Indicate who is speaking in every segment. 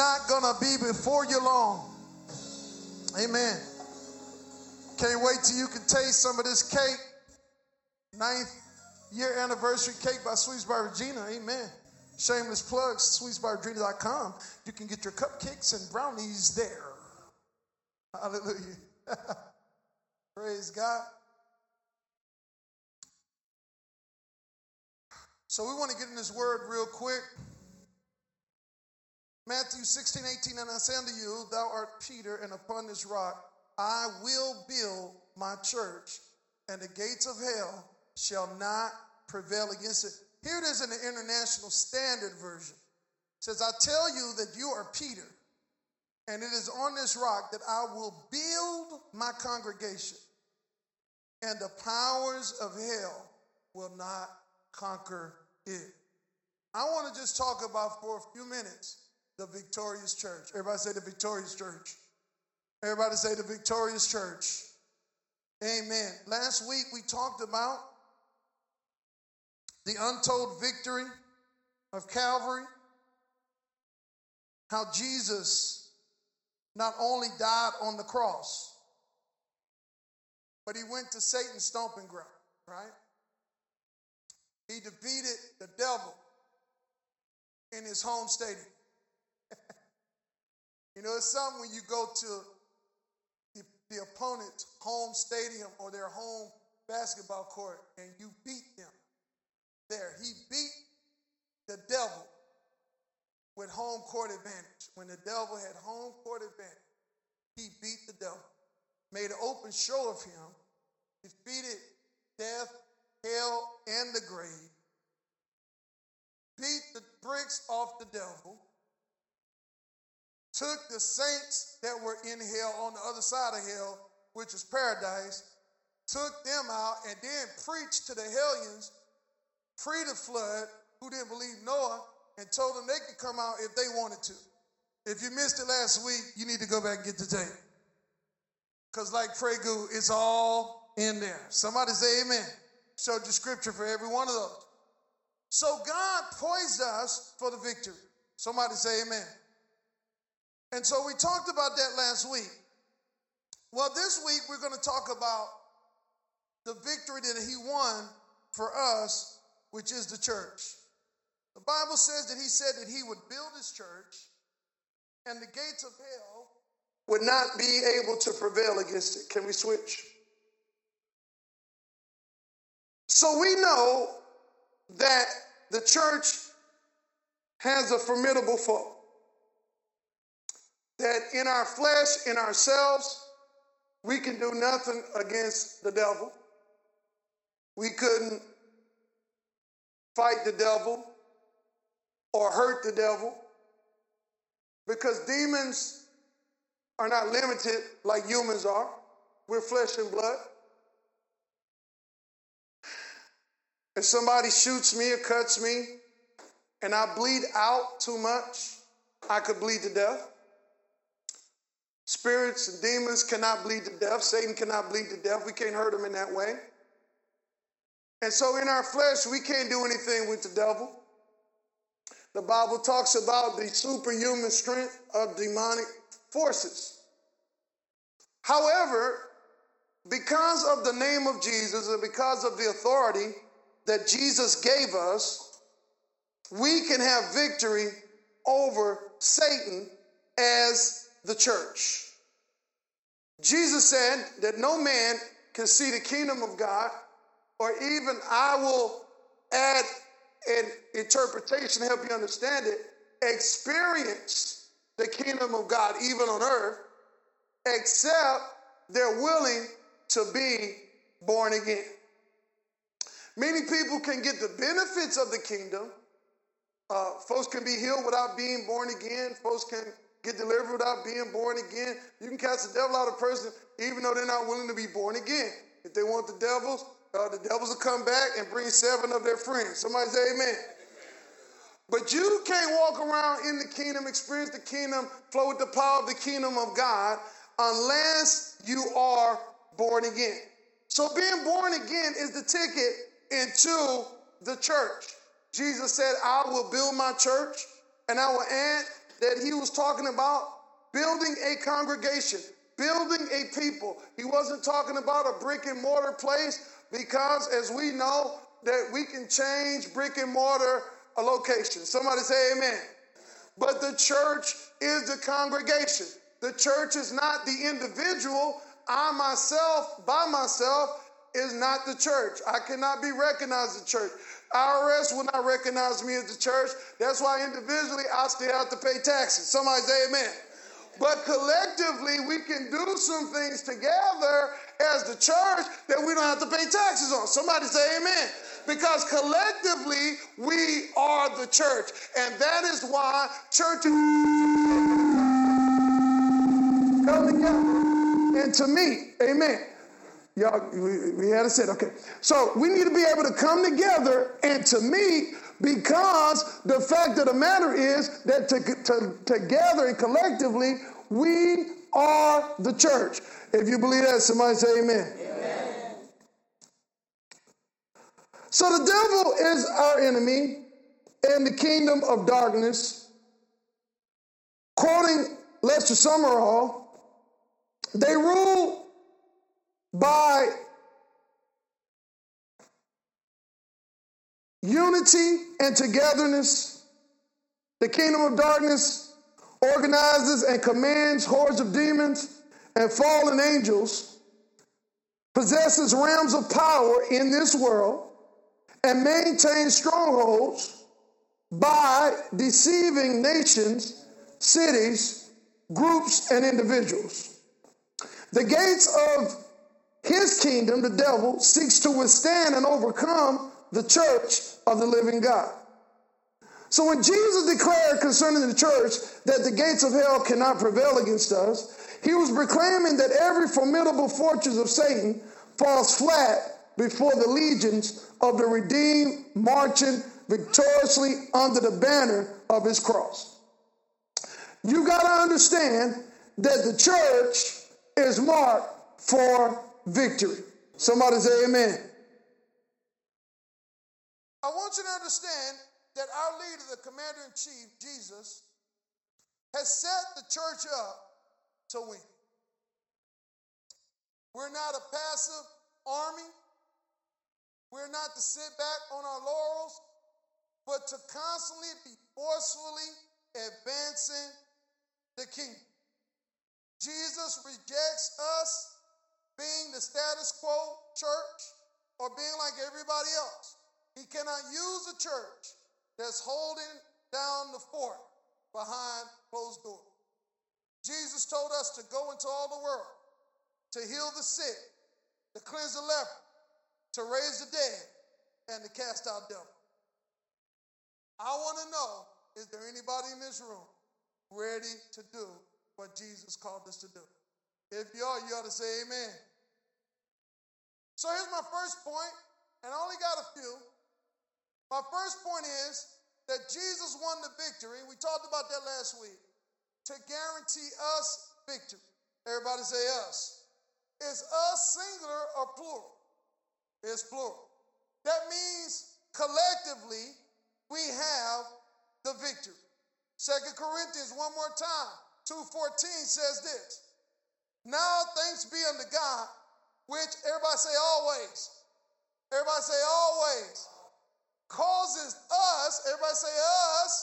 Speaker 1: not going to be before you long. Amen. Can't wait till you can taste some of this cake. Ninth year anniversary cake by Sweets by Regina. Amen. Shameless plugs, sweetsbyregina.com. You can get your cupcakes and brownies there. Hallelujah. Praise God. So we want to get in this word real quick. Matthew 16, 18, and I say unto you, Thou art Peter, and upon this rock I will build my church, and the gates of hell shall not prevail against it. Here it is in the International Standard Version. It says, I tell you that you are Peter, and it is on this rock that I will build my congregation, and the powers of hell will not conquer it. I want to just talk about for a few minutes the victorious church. Everybody say the victorious church. Everybody say the victorious church. Amen. Last week we talked about the untold victory of Calvary, how Jesus not only died on the cross, but he went to Satan's stomping ground, right? He defeated the devil in his home stadium. You know, it's something when you go to the, the opponent's home stadium or their home basketball court and you beat them there. He beat the devil with home court advantage. When the devil had home court advantage, he beat the devil, made an open show of him, defeated death, hell, and the grave, beat the bricks off the devil, took the saints that were in hell on the other side of hell, which is paradise, took them out, and then preached to the hellions pre the flood who didn't believe Noah and told them they could come out if they wanted to. If you missed it last week, you need to go back and get the tape. Because, like Prego, it's all in there. Somebody say amen. Showed you scripture for every one of those. So, God poised us for the victory. Somebody say amen. And so, we talked about that last week. Well, this week, we're going to talk about the victory that He won for us which is the church. The Bible says that he said that he would build his church and the gates of hell would not be able to prevail against it. Can we switch? So we know that the church has a formidable foe. That in our flesh, in ourselves, we can do nothing against the devil. We couldn't fight the devil or hurt the devil because demons are not limited like humans are. We're flesh and blood. If somebody shoots me or cuts me and I bleed out too much, I could bleed to death. Spirits and demons cannot bleed to death. Satan cannot bleed to death. We can't hurt him in that way. And so in our flesh, we can't do anything with the devil. The Bible talks about the superhuman strength of demonic forces. However, because of the name of Jesus and because of the authority that Jesus gave us, we can have victory over Satan as the church. Jesus said that no man can see the kingdom of God or even I will add an interpretation to help you understand it, experience the kingdom of God even on earth, except they're willing to be born again. Many people can get the benefits of the kingdom. Uh, folks can be healed without being born again. Folks can get delivered without being born again. You can cast the devil out of a person even though they're not willing to be born again. If they want the devils, uh, the devils will come back and bring seven of their friends. Somebody say amen. But you can't walk around in the kingdom, experience the kingdom, flow with the power of the kingdom of God unless you are born again. So being born again is the ticket into the church. Jesus said, I will build my church and I will add that he was talking about building a congregation, building a people. He wasn't talking about a brick and mortar place because, as we know, that we can change brick and mortar a location. Somebody say amen. But the church is the congregation. The church is not the individual. I myself, by myself, is not the church. I cannot be recognized the church. IRS will not recognize me as the church. That's why individually I still have to pay taxes. Somebody say amen. But collectively, we can do some things together as the church that we don't have to pay taxes on. Somebody say amen. Because collectively, we are the church. And that is why churches come together. And to me, amen. Y'all, we, we had it. Okay. So we need to be able to come together and to meet because the fact of the matter is that to, to, together and collectively, we are the church. If you believe that, somebody say amen. amen. So the devil is our enemy and the kingdom of darkness. Quoting Lester Sumrall, they rule by unity and togetherness. The kingdom of darkness organizes and commands hordes of demons and fallen angels, possesses realms of power in this world, and maintains strongholds by deceiving nations, cities, groups, and individuals. The gates of his kingdom, the devil, seeks to withstand and overcome the church of the living God. So when Jesus declared concerning the church that the gates of hell cannot prevail against us, he was proclaiming that every formidable fortress of Satan falls flat before the legions of the redeemed marching victoriously under the banner of his cross. You got to understand that the church is marked for victory. Somebody say amen. I want you to understand that our leader, the commander in chief, Jesus, has set the church up to win. We're not a passive army. We're not to sit back on our laurels, but to constantly be forcefully advancing the kingdom. Jesus rejects us being the status quo church or being like everybody else. He cannot use a church that's holding down the fort behind closed doors. Jesus told us to go into all the world, to heal the sick, to cleanse the leper, to raise the dead, and to cast out devils. I want to know is there anybody in this room ready to do what Jesus called us to do? If you are, you ought to say amen. So here's my first point, and I only got a few. My first point is that Jesus won the victory. We talked about that last week to guarantee us victory. Everybody say us. Is us singular or plural? It's plural. That means collectively we have the victory. Second Corinthians, one more time, 2.14 says this. Now thanks be unto God which everybody say always. Everybody say always. Causes us, everybody say us,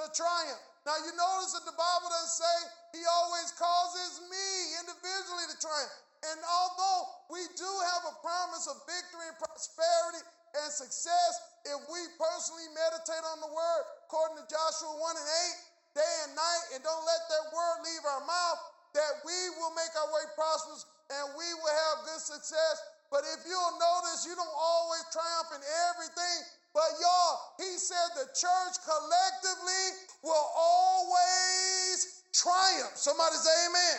Speaker 1: to triumph. Now you notice that the Bible doesn't say he always causes me individually to triumph. And although we do have a promise of victory and prosperity and success, if we personally meditate on the word, according to Joshua 1 and 8, day and night, and don't let that word leave our mouth, that we will make our way prosperous and we will have good success. But if you'll notice, you don't always triumph in everything. But y'all, he said the church collectively will always triumph. Somebody say amen.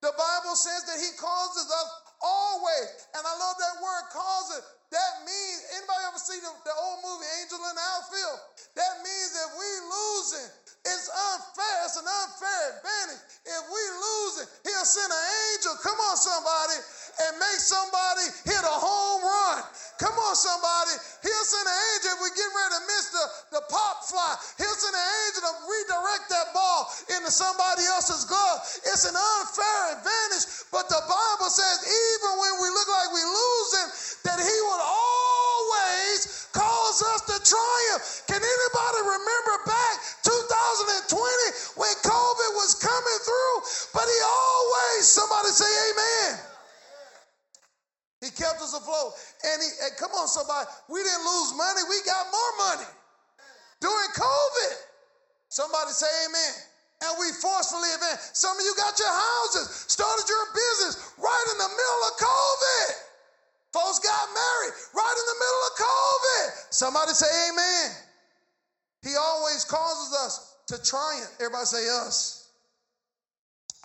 Speaker 1: The Bible says that he causes us always. And I love that word causes. That means, anybody ever see the, the old movie Angel in the Outfield? That means if we losing, it's unfair. It's an unfair advantage. If we lose it, he'll send an angel, come on, somebody, and make somebody hit a home run. Come on, somebody. He'll send an angel if we get ready to miss the, the pop fly. He'll send an angel to redirect that ball into somebody else's glove. It's an unfair advantage, but the Bible says even when we look like we're losing, that he will always cause us to triumph. Can anybody remember back 2020 when COVID was coming through? But he always, somebody say amen. He kept us afloat. And he, and come on, somebody, we didn't lose money, we got more money during COVID. Somebody say amen. And we forcefully advanced. Some of you got your houses, started your business right in the middle of COVID. Folks got married right in the middle of COVID. Somebody say amen. He always causes us to triumph. Everybody say us.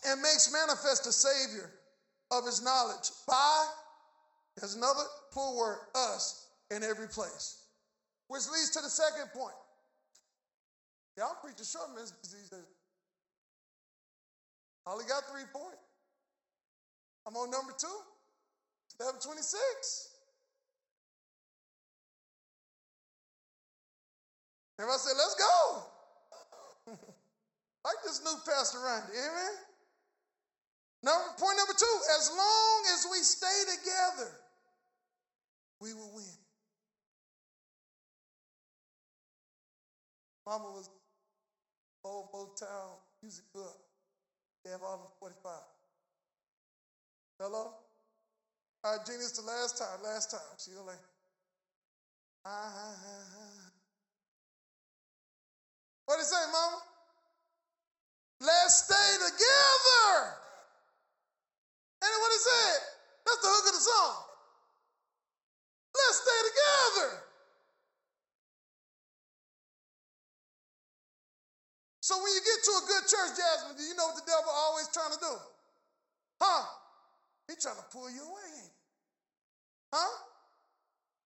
Speaker 1: And makes manifest the Savior of his knowledge by there's another full word, us, in every place. Which leads to the second point. Y'all preach a short message. I only got three points. I'm on number two, 726. Everybody say, let's go. Like this new Pastor Randy, amen? Number, point number two, as long as we stay together, we will win. Mama was old Motown music book. They have all the 45. Hello? All right, Gina, it's the last time, last time. See you later. Ah, what did he say, Mama? Let's stay together. And what he said. That's the hook of the song. Let's stay together. So when you get to a good church, Jasmine, do you know what the devil always trying to do? Huh? He trying to pull you away. Huh?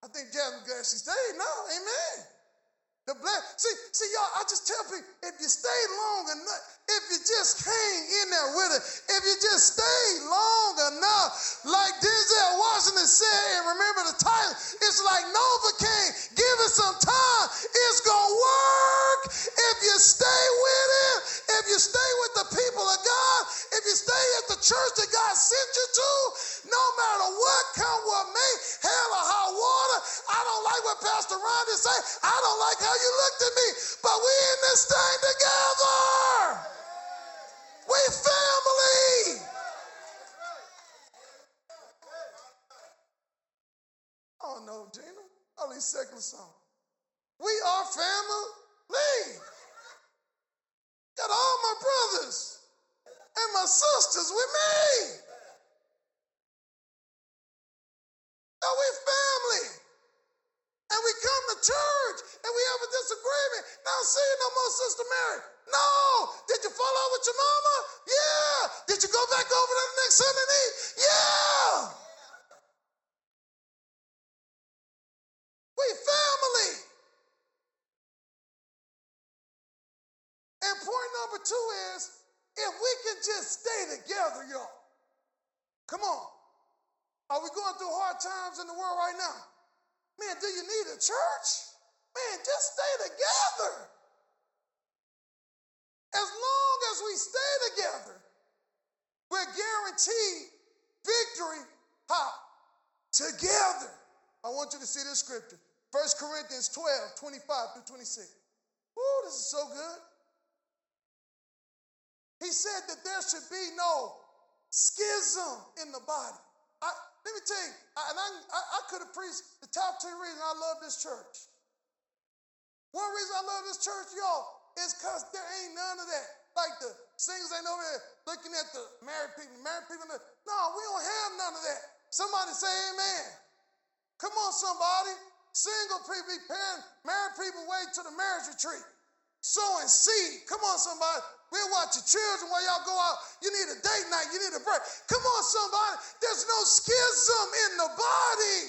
Speaker 1: I think Jasmine glad she stayed. No, amen. The bless. See, see, y'all, I just tell people if you stay long enough, if you just hang in there with it, if you just stay long enough, like Denzel Washington said, and remember the title, it's like Novocaine. Give it some time. It's gonna work if you stay with it, if you stay with the people of God, if you stay at the church that God sent you to, no matter what come what may, hell or high water. I don't like what Pastor Ronnie say. I don't like how you looked at me, but we in this thing together. We family. Oh no, Gina. These secular songs. We are family. Got all my brothers and my sisters with me. No, we family and we come to church and we have a see no more Sister Mary. No. Did you fall out with your mama? Yeah. Did you go back over to the next Sunday night? Yeah. We family. And point number two is if we can just stay together, y'all. Come on. Are we going through hard times in the world right now? Man, do you need a church? Man, just stay together. As long as we stay together, we're guaranteed victory. How? Together. I want you to see this scripture. 1 Corinthians 12, 25 through 26. Ooh, this is so good. He said that there should be no schism in the body. I, let me tell you, I, and I, I, could have preached the top 10 reasons I love this church. One reason I love this church, y'all, is because there ain't none of that. Like the singers ain't over there looking at the married people, married people. No, we don't have none of that. Somebody say amen. Come on, somebody. Single people be married people wait to the marriage retreat. Sowing seed. Come on, somebody. We'll watch your children while y'all go out. You need a date night. You need a break. Come on, somebody. There's no schism in the body,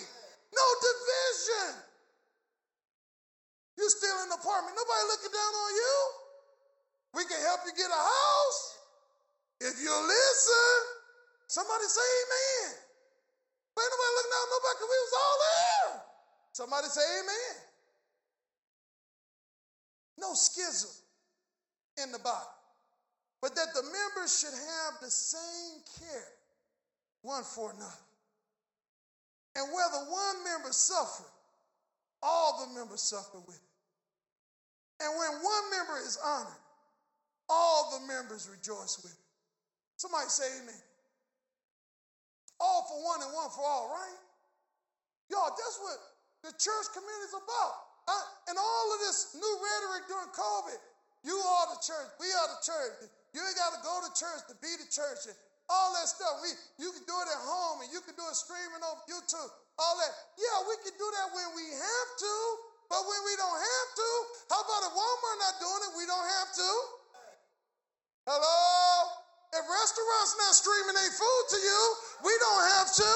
Speaker 1: no division. You still in the apartment. Nobody looking down on you. We can help you get a house if you listen. Somebody say amen. Ain't nobody looking out nobody because we was all there. Somebody say amen. No schism in the body. But that the members should have the same care one for another. And whether one member suffer, all the members suffer with it. And when one member is honored, all the members rejoice with it. Somebody say amen. All for one and one for all, right? Y'all, that's what the church community is about. Uh, and all of this new rhetoric during COVID, you are the church, we are the church. You ain't got to go to church to be the church. And all that stuff. We, you can do it at home and you can do it streaming over YouTube. All that. Yeah, we can do that when we have to, but when we don't have to, how about if Walmart not doing it, we don't have to? Hello? If restaurants not streaming their food to you, we don't have to.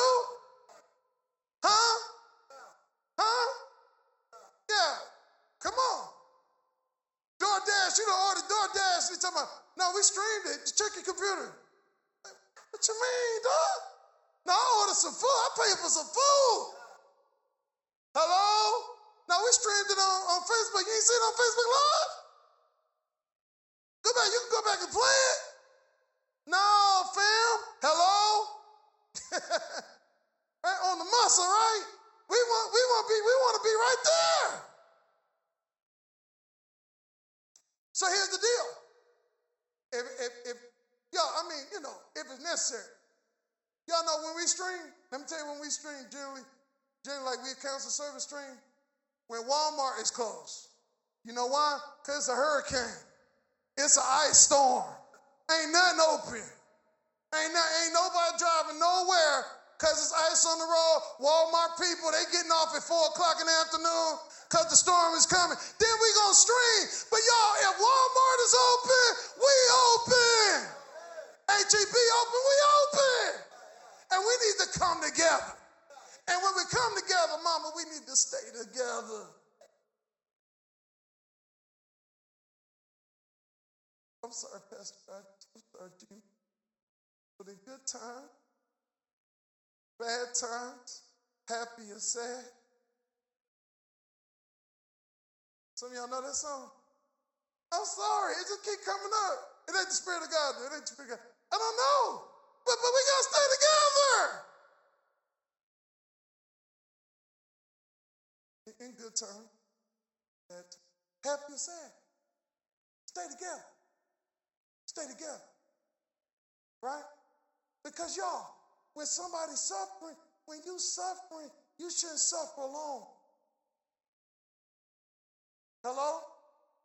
Speaker 1: Huh? Huh? Yeah. Come on. DoorDash, you don't order DoorDash. You talking about, no, we streamed it. Check your computer. What you mean, dog? No, I order some food. I pay for some food. Hello? Now we streamed it on, on Facebook. You ain't seen it on Facebook Live? Go back. You can go back and play it. No, fam. Hello? right on the muscle, right? We want we want be we want to be right there. So here's the deal. If, if, if Y'all, I mean, you know, if it's necessary. Y'all know when we stream, let me tell you when we stream, generally, generally like we council service stream, when Walmart is closed. You know why? Because it's a hurricane. It's an ice storm. Ain't nothing open. Ain't, not, ain't nobody driving nowhere because it's ice on the road. Walmart people, they getting off at 4 o'clock in the afternoon because the storm is coming. Then we going to stream. But y'all, if Walmart is open, we open. HEB open, we open. And we need to come together. And when we come together, mama, we need to stay together. I'm sorry, Pastor. I'm sorry, Jim. But in good times, bad times, happy and sad. Some of y'all know that song. I'm sorry, it just keep coming up. It ain't the Spirit of God. It ain't the Spirit of God. I don't know. But, but we got to stay together. In good bad happy or sad. Stay together. Stay together. Right? Because y'all, when somebody's suffering, when you suffering, you shouldn't suffer alone. Hello?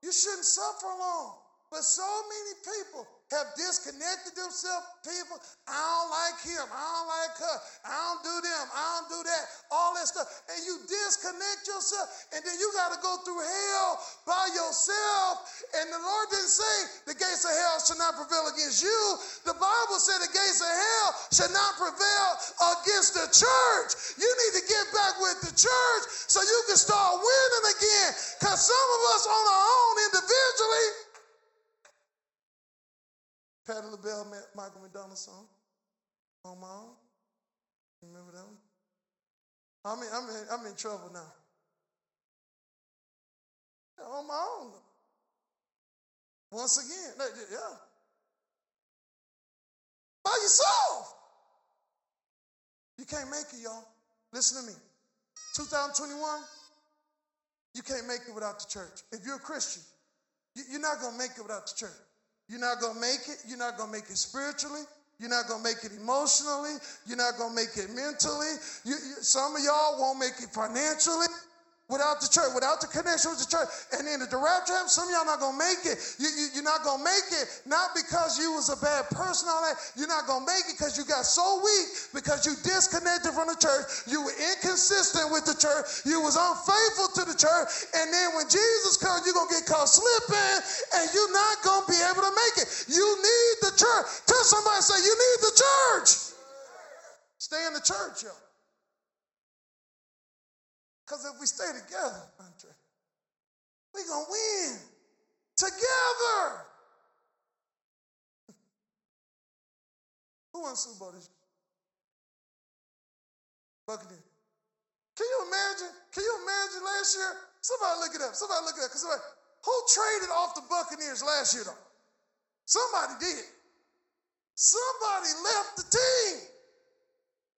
Speaker 1: You shouldn't suffer alone. But so many people have disconnected themselves. People, I don't like him. I don't like her. I don't do them. I don't do that. All that stuff. And you disconnect yourself, and then you got to go through hell by yourself. And the Lord didn't say the gates of hell should not prevail against you. The Bible said the gates of hell should not prevail against the church. You need to get back with the church so you can start winning again. Because some of us on our own individually, Patti LaBelle, Michael McDonald song. On my own. Remember that one? I'm in, I'm in, I'm in trouble now. Yeah, on my own. Once again, yeah. By yourself. You can't make it, y'all. Listen to me. 2021, you can't make it without the church. If you're a Christian, you're not going to make it without the church. You're not going to make it. You're not going to make it spiritually. You're not going to make it emotionally. You're not going to make it mentally. You, you, some of y'all won't make it financially without the church, without the connection with the church. And then the rapture some of y'all not gonna make it. You, you, are not gonna make it, not because you was a bad person, all that. You're not gonna make it because you got so weak, because you disconnected from the church. You were inconsistent with the church. You was unfaithful to the church. And then when Jesus comes, you're gonna get caught slipping, and you're not gonna be able to make it. You need the church. Tell somebody, say, you need the church. Stay in the church, y'all. Because if we stay together, Andre, we're going to win together. Who wants this? Buccaneers. Can you imagine? Can you imagine last year? Somebody look it up. Somebody look it up. Cause somebody, who traded off the Buccaneers last year though? Somebody did. Somebody left the team.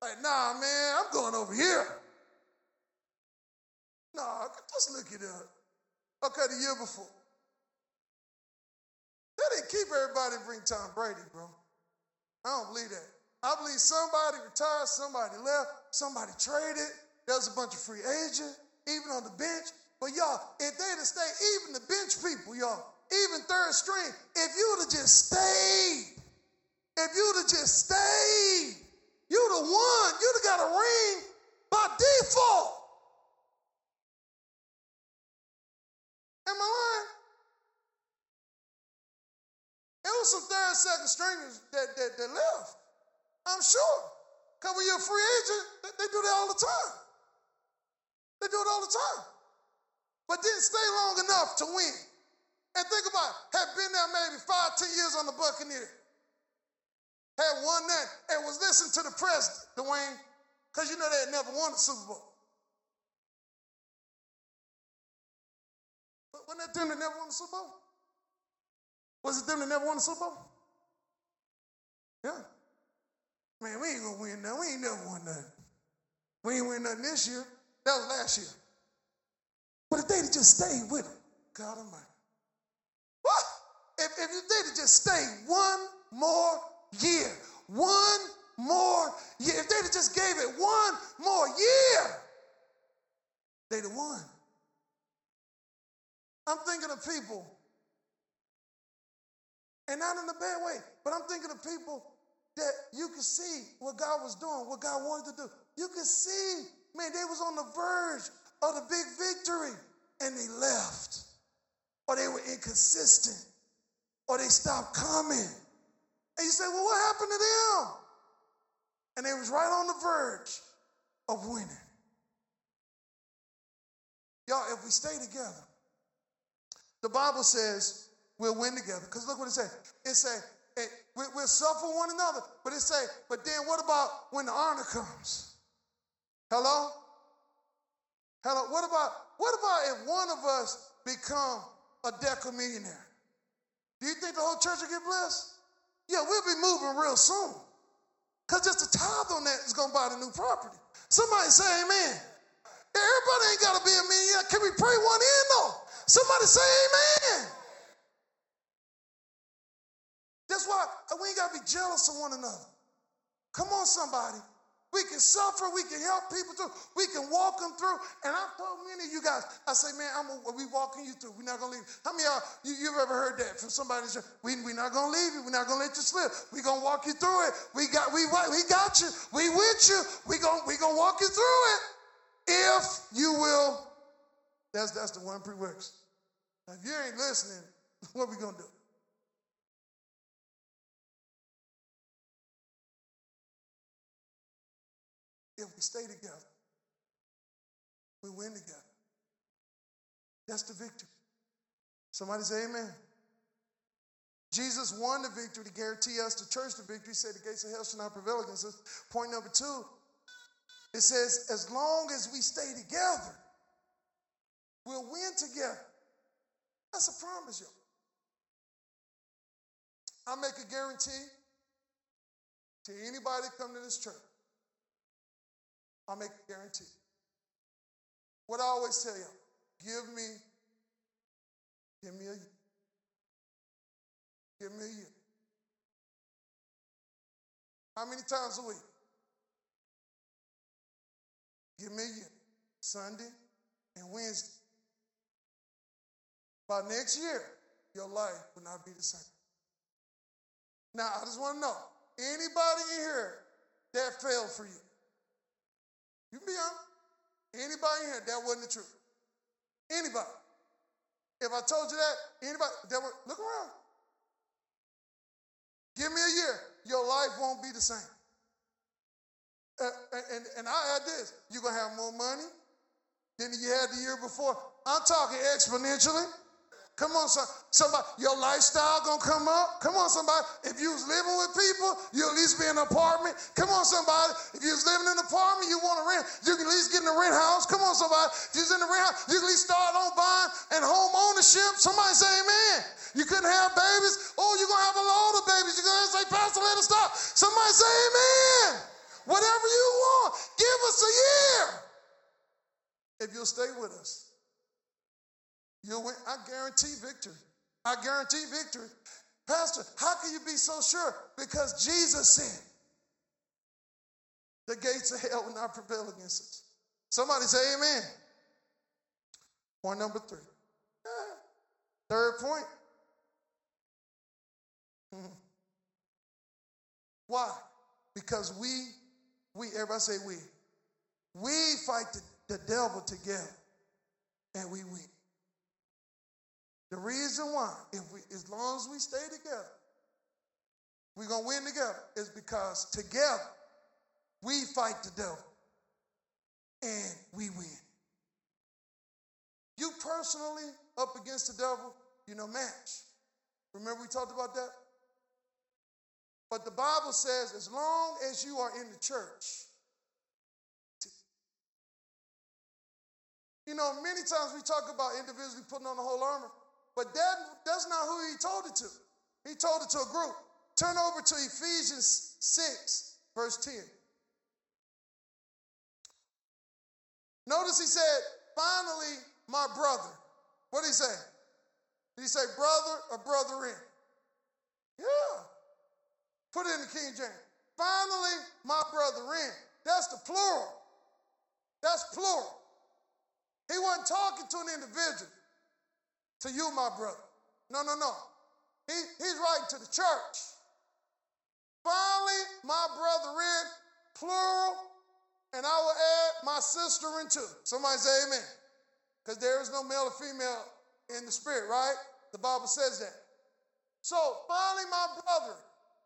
Speaker 1: Like, nah, man, I'm going over here. Nah, just look it up. Okay, the year before. They didn't keep everybody and bring Tom Brady, bro. I don't believe that. I believe somebody retired, somebody left, somebody traded. There was a bunch of free agents, even on the bench. But y'all, if they'd have stayed, even the bench people, y'all, even third string, if you would have just stayed, if you would have just stayed, you'd have won. You'd have got a ring by default. Am I lying? It was some third, second stringers that, that, that left. I'm sure. Because when you're a free agent, they, they do that all the time. They do it all the time. But didn't stay long enough to win. And think about it, had been there maybe five, ten years on the Buccaneers had won that and was listening to the president, Dwayne, because you know they had never won the Super Bowl. Wasn't them that never won the Super Bowl? Was it them that never won the Super Bowl? Yeah. Man, we ain't gonna win nothing. We ain't never won nothing. We ain't win nothing this year. That was last year. But if they'd just stayed with them, God Almighty. What? If, if they'd just stayed one more year. One more year. If they'd just gave it one more year, they'd have won. I'm thinking of people, and not in a bad way, but I'm thinking of people that you could see what God was doing, what God wanted to do. You could see, man, they was on the verge of the big victory, and they left, or they were inconsistent, or they stopped coming. And you say, well, what happened to them? And they was right on the verge of winning. Y'all, if we stay together, the Bible says we'll win together. Because look what it says. It say it, we, will suffer one another. But it say, but then what about when the honor comes? Hello? Hello? What about what about if one of us become a deca millionaire? Do you think the whole church will get blessed? Yeah, we'll be moving real soon. Because just a tithe on that is going to buy the new property. Somebody say amen. Everybody ain't got to be a millionaire. Can we pray one in though? Somebody say amen. That's why we ain't got to be jealous of one another. Come on, somebody. We can suffer. We can help people through. We can walk them through. And I've told many of you guys, I say, man, I'm a, we walking you through. We're not going to leave. How many of y'all, you, you've ever heard that from somebody? We, we're not going to leave you. We're not going to let you slip. We're going to walk you through it. We got, we, we got you. We with you. We're going we gonna walk you through it. If you will. That's, that's the one prerequisite. Now, if you ain't listening, what are we going to do? If we stay together, we win together. That's the victory. Somebody say amen. Jesus won the victory to guarantee us, the church, the victory. He said the gates of hell shall not prevail against us. Point number two, it says, as long as we stay together, we'll win together. That's a promise, y'all. I make a guarantee to anybody come to this church. I'll make a guarantee. What I always tell y'all, give me, give me a year. Give me a year. How many times a week? Give me a year. Sunday and Wednesday. By next year, your life will not be the same. Now, I just want to know anybody in here that failed for you? You can be honest. Anybody here, that wasn't the truth. Anybody. If I told you that, anybody, that look around. Give me a year, your life won't be the same. Uh, and, and I add this you're going to have more money than you had the year before. I'm talking exponentially. Come on, somebody. Your lifestyle gonna come up. Come on, somebody. If you was living with people, you at least be in an apartment. Come on, somebody. If you was living in an apartment, you want to rent. You can at least get in a rent house. Come on, somebody. If you was in a rent house, you can at least start on buying and home ownership. Somebody say amen. You couldn't have babies. Oh, you're gonna have a load of babies. You're gonna say, Pastor, let us stop. Somebody say amen. Whatever you want, give us a year. If you'll stay with us. You'll win. I guarantee victory. I guarantee victory. Pastor, how can you be so sure? Because Jesus said, the gates of hell will not prevail against us. Somebody say amen. Point number three. Third point. Hmm. Why? Because we, we, everybody say we, we fight the, the devil together and we win. The reason why, if we, as long as we stay together, we're gonna win together, is because together we fight the devil and we win. You personally up against the devil, you know, match. Remember we talked about that? But the Bible says, as long as you are in the church, you know, many times we talk about individually putting on the whole armor. But that, that's not who he told it to. He told it to a group. Turn over to Ephesians 6, verse 10. Notice he said, finally, my brother. What did he say? Did he say brother or brethren? Yeah. Put it in the King James. Finally, my brother in. That's the plural. That's plural. He wasn't talking to an individual to you, my brother. No, no, no. He, he's writing to the church. Finally, my brethren, plural, and I will add my sister in too. Somebody say amen. Because there is no male or female in the spirit, right? The Bible says that. So finally, my brother,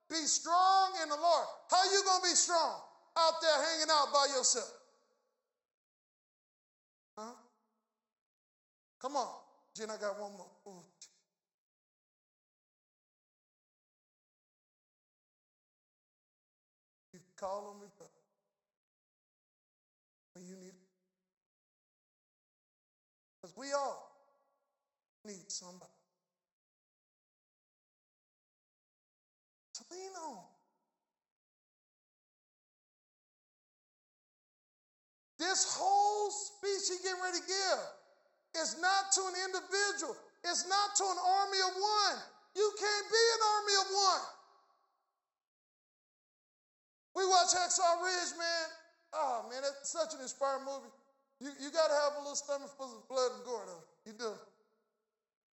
Speaker 1: be strong in the Lord. How you gonna be strong? Out there hanging out by yourself. Huh? Come on. Jen, I got one more. Ooh. You call on me when you need it. Because we all need somebody to lean on. This whole speech he getting ready to give it's not to an individual. It's not to an army of one. You can't be an army of one. We watch Hacksaw Ridge, man. Oh, man, that's such an inspiring movie. You, you got to have a little stomach full of blood and gore, though. You do.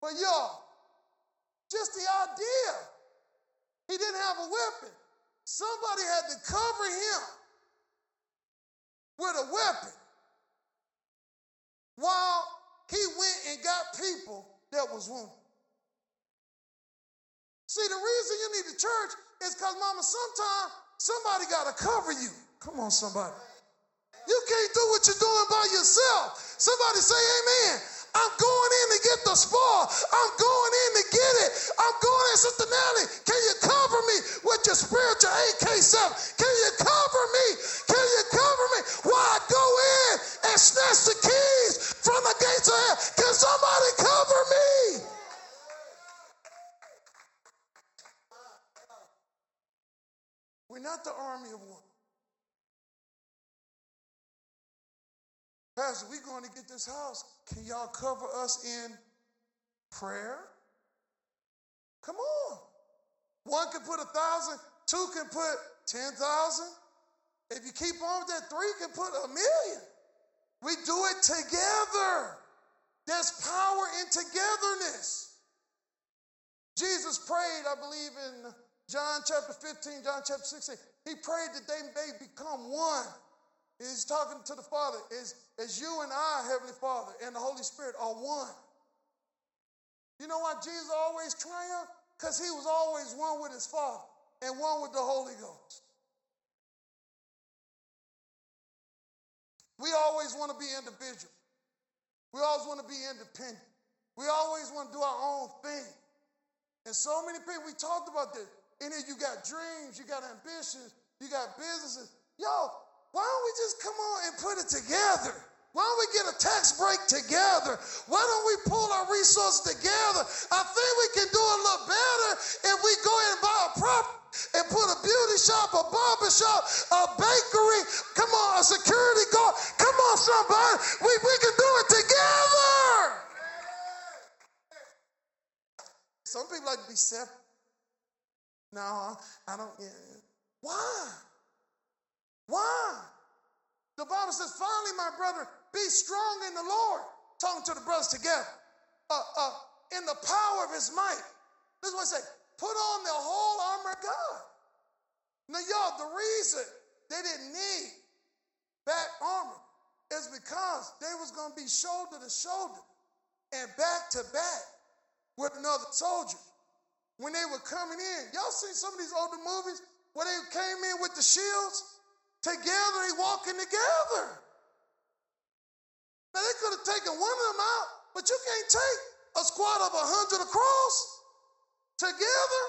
Speaker 1: But y'all, just the idea. He didn't have a weapon. Somebody had to cover him with a weapon while he went and got people that was wounded. See, the reason you need the church is because, mama, sometimes somebody got to cover you. Come on, somebody. You can't do what you're doing by yourself. Somebody say amen. I'm going in to get the spoil. I'm going in to get it. I'm going in, Sister Nelly. Can you cover me with your spiritual AK-7? Can you cover me? Can you cover me I go in and snatch the keys from the gates of hell? Can somebody cover me? We're not the army of one. Pastor, we're going to get this house. Can y'all cover us in prayer? Come on. One can put a thousand, two can put ten thousand. If you keep on with that, three can put a million. We do it together. There's power in togetherness. Jesus prayed, I believe, in John chapter 15, John chapter 16. He prayed that they may become one. He's talking to the Father. Is as you and I, Heavenly Father, and the Holy Spirit are one. You know why Jesus always triumphed? Because he was always one with his Father and one with the Holy Ghost. We always want to be individual. We always want to be independent. We always want to do our own thing. And so many people, we talked about this. And then you got dreams, you got ambitions, you got businesses. Yo, why don't we just come on and put it together? Why don't we get a tax break together? Why don't we pull our resources together? I think we can do a little better if we go and buy a property and put a beauty shop, a barber shop, a bakery, come on, a security guard. Come on, somebody. We, we can do it together. Some people like to be separate. No, I don't. Yeah. Why? Why? The Bible says, finally, my brother, be strong in the Lord. Talking to the brothers together. Uh, uh, in the power of his might. This is what I say. Put on the whole armor of God. Now, y'all, the reason they didn't need back armor is because they was going to be shoulder to shoulder and back to back with another soldier. When they were coming in, y'all seen some of these older movies where they came in with the shields? Together, they walking together. Now they could have taken one of them out, but you can't take a squad of a hundred across together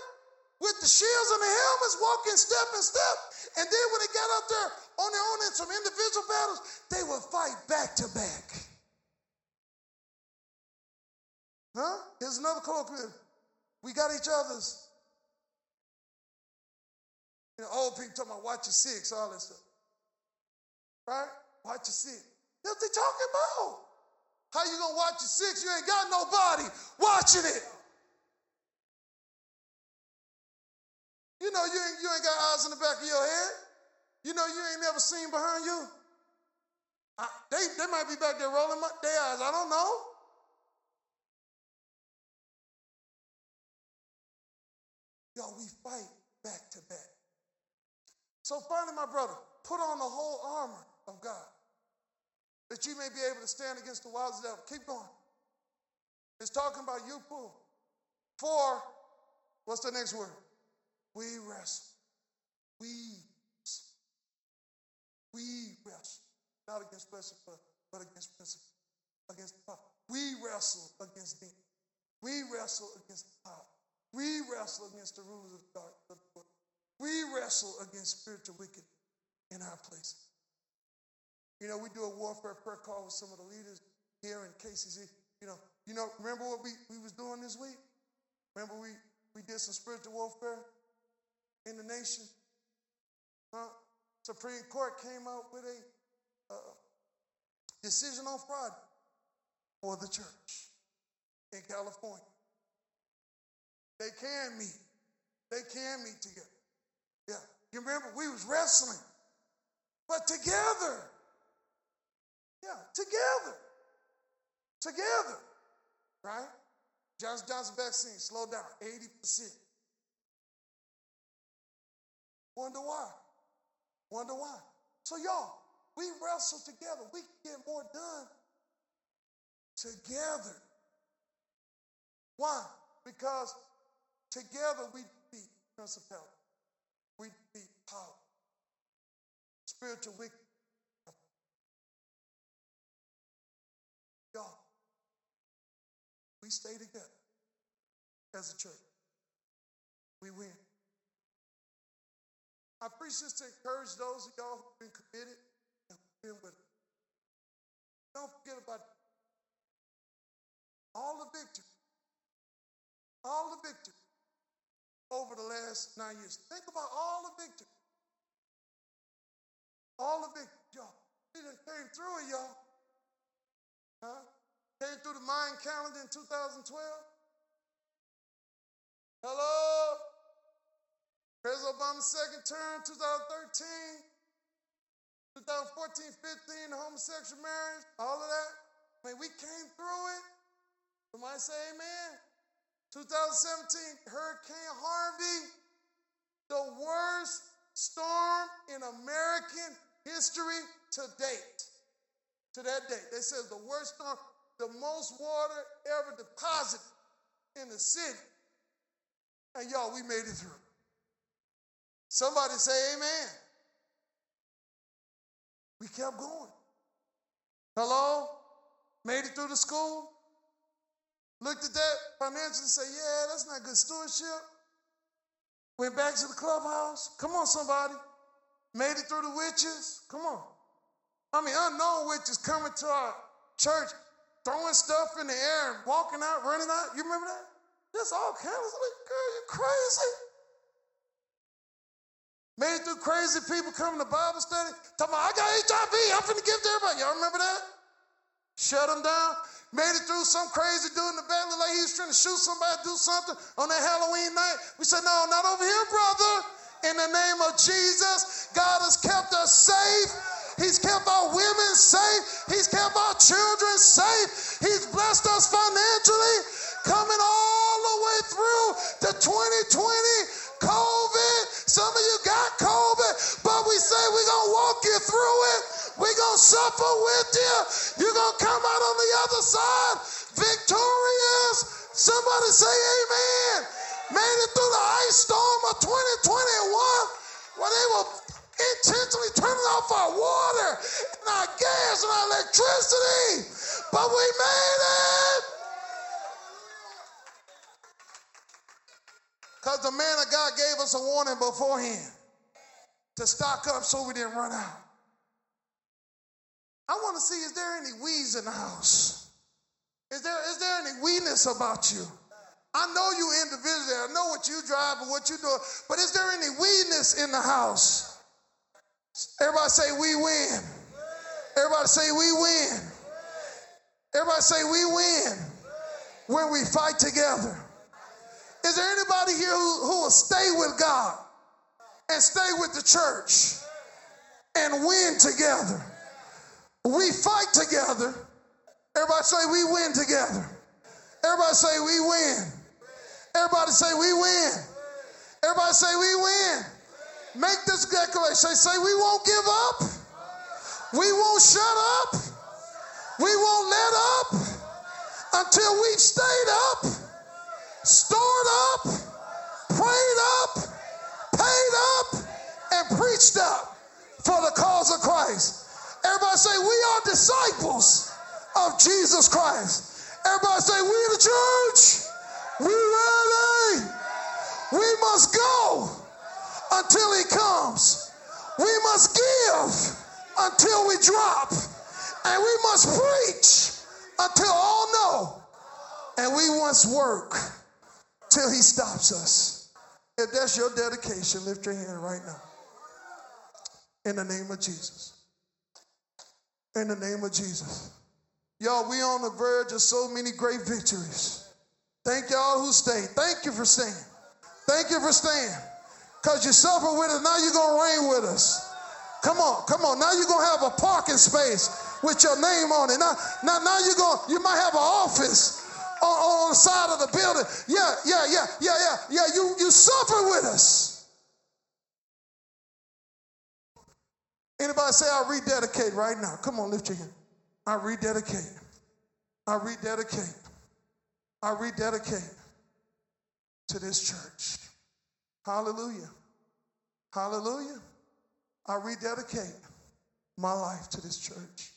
Speaker 1: with the shields and the helmets, walking step and step. And then when they got up there on their own in some individual battles, they would fight back to back. Huh? Here's another colloquial. We got each other's. You know, old people talking about watch your six, all that stuff. Right? Watch your six. What they talking about. How you gonna watch your six? You ain't got nobody watching it. You know you ain't, you ain't got eyes in the back of your head. You know you ain't never seen behind you. I, they, they might be back there rolling my, their eyes. I don't know. Y'all, we fight back to back. So finally, my brother, put on the whole armor of God that you may be able to stand against the wiles of the devil. Keep going. It's talking about you, Paul. For, what's the next word? We wrestle. We. We wrestle. Not against flesh and blood, but against principles, against power. We wrestle against demons. We wrestle against the power. We wrestle against the rulers of the dark of the world. We wrestle against spiritual wickedness in our places. You know, we do a warfare prayer call with some of the leaders here in KCZ. You know, you know, remember what we, we was doing this week? Remember we, we did some spiritual warfare in the nation? Huh? Supreme Court came out with a uh, decision on Friday for the church in California. They can meet. They can meet together. You remember we was wrestling, but together. Yeah, together. Together. Right? Johnson Johnson vaccine, slow down, 80%. Wonder why? Wonder why? So, y'all, we wrestle together. We can get more done together. Why? Because together we beat principality, we beat power, spiritual wickedness. Y'all, we stay together as a church. We win. I preach this to encourage those of y'all who've been committed and who've been with us. Don't forget about all the victory, all the victory over the last nine years. Think about all the victory. All the victory, y'all. We done came through it, y'all. Huh? Came through the Mayan calendar in 2012. Hello? President Obama's second term, 2013. 2014, 15, homosexual marriage, all of that. I mean, we came through it. Somebody say amen. 2017, Hurricane Harvey, the worst storm in American history to date to that date, They said the worst storm, the most water ever deposited in the city. And y'all, we made it through. Somebody say amen. We kept going. Hello? Made it through the school? looked at that financially and said, Yeah, that's not good stewardship. Went back to the clubhouse. Come on, somebody. Made it through the witches. Come on. I mean, unknown witches coming to our church, throwing stuff in the air and walking out, running out. You remember that? Just all kinds of like, girl, you crazy. Made it through crazy people coming to Bible study. Talking about, I got HIV. I'm finna give to everybody. Y'all remember that? Shut them down. Made it through some crazy dude in the back, like he was trying to shoot somebody, do something on that Halloween night. We said, No, not over here, brother. In the name of Jesus, God has kept us safe. He's kept our women safe. He's kept our children safe. He's blessed us financially. Coming all the way through to 2020, COVID. Some of you got COVID, but we say we're going to walk you through it. We're going to suffer with you. You're going to come out on the other side victorious. Somebody say amen. Made it through the ice storm of 2021 where they were intentionally turning off our water and our gas and our electricity. But we made it. Because the man of God gave us a warning beforehand to stock up so we didn't run out. I want to see is there any weeds in the house? Is there, is there any weedness about you? I know you individually, I know what you drive and what you do, but is there any weedness in the house? Everybody say we win. Everybody say we win. Everybody say we win when we fight together. Is there anybody here who, who will stay with God and stay with the church and win together? We fight together. Everybody say we win together. Everybody say we win. Everybody say we win. Everybody say we win. Make this declaration. Say, we won't give up. We won't shut up. We won't let up until we've stayed up, stored up, prayed up, paid up, and preached up for the cause of Christ. Everybody say, We are disciples of Jesus Christ. Everybody say, We the church. We ready. We must go until he comes. We must give until we drop. And we must preach until all know. And we must work till he stops us. If that's your dedication, lift your hand right now. In the name of Jesus. In the name of Jesus. Y'all, we on the verge of so many great victories. Thank y'all who stayed. Thank you for staying. Thank you for staying. Because you suffer with us, now you're going to reign with us. Come on, come on. Now you're going to have a parking space with your name on it. Now, now, now you're going, you might have an office on, on the side of the building. Yeah, yeah, yeah, yeah, yeah, yeah. You, you suffer with us. Anybody say, I rededicate right now? Come on, lift your hand. I rededicate. I rededicate. I rededicate to this church. Hallelujah. Hallelujah. I rededicate my life to this church.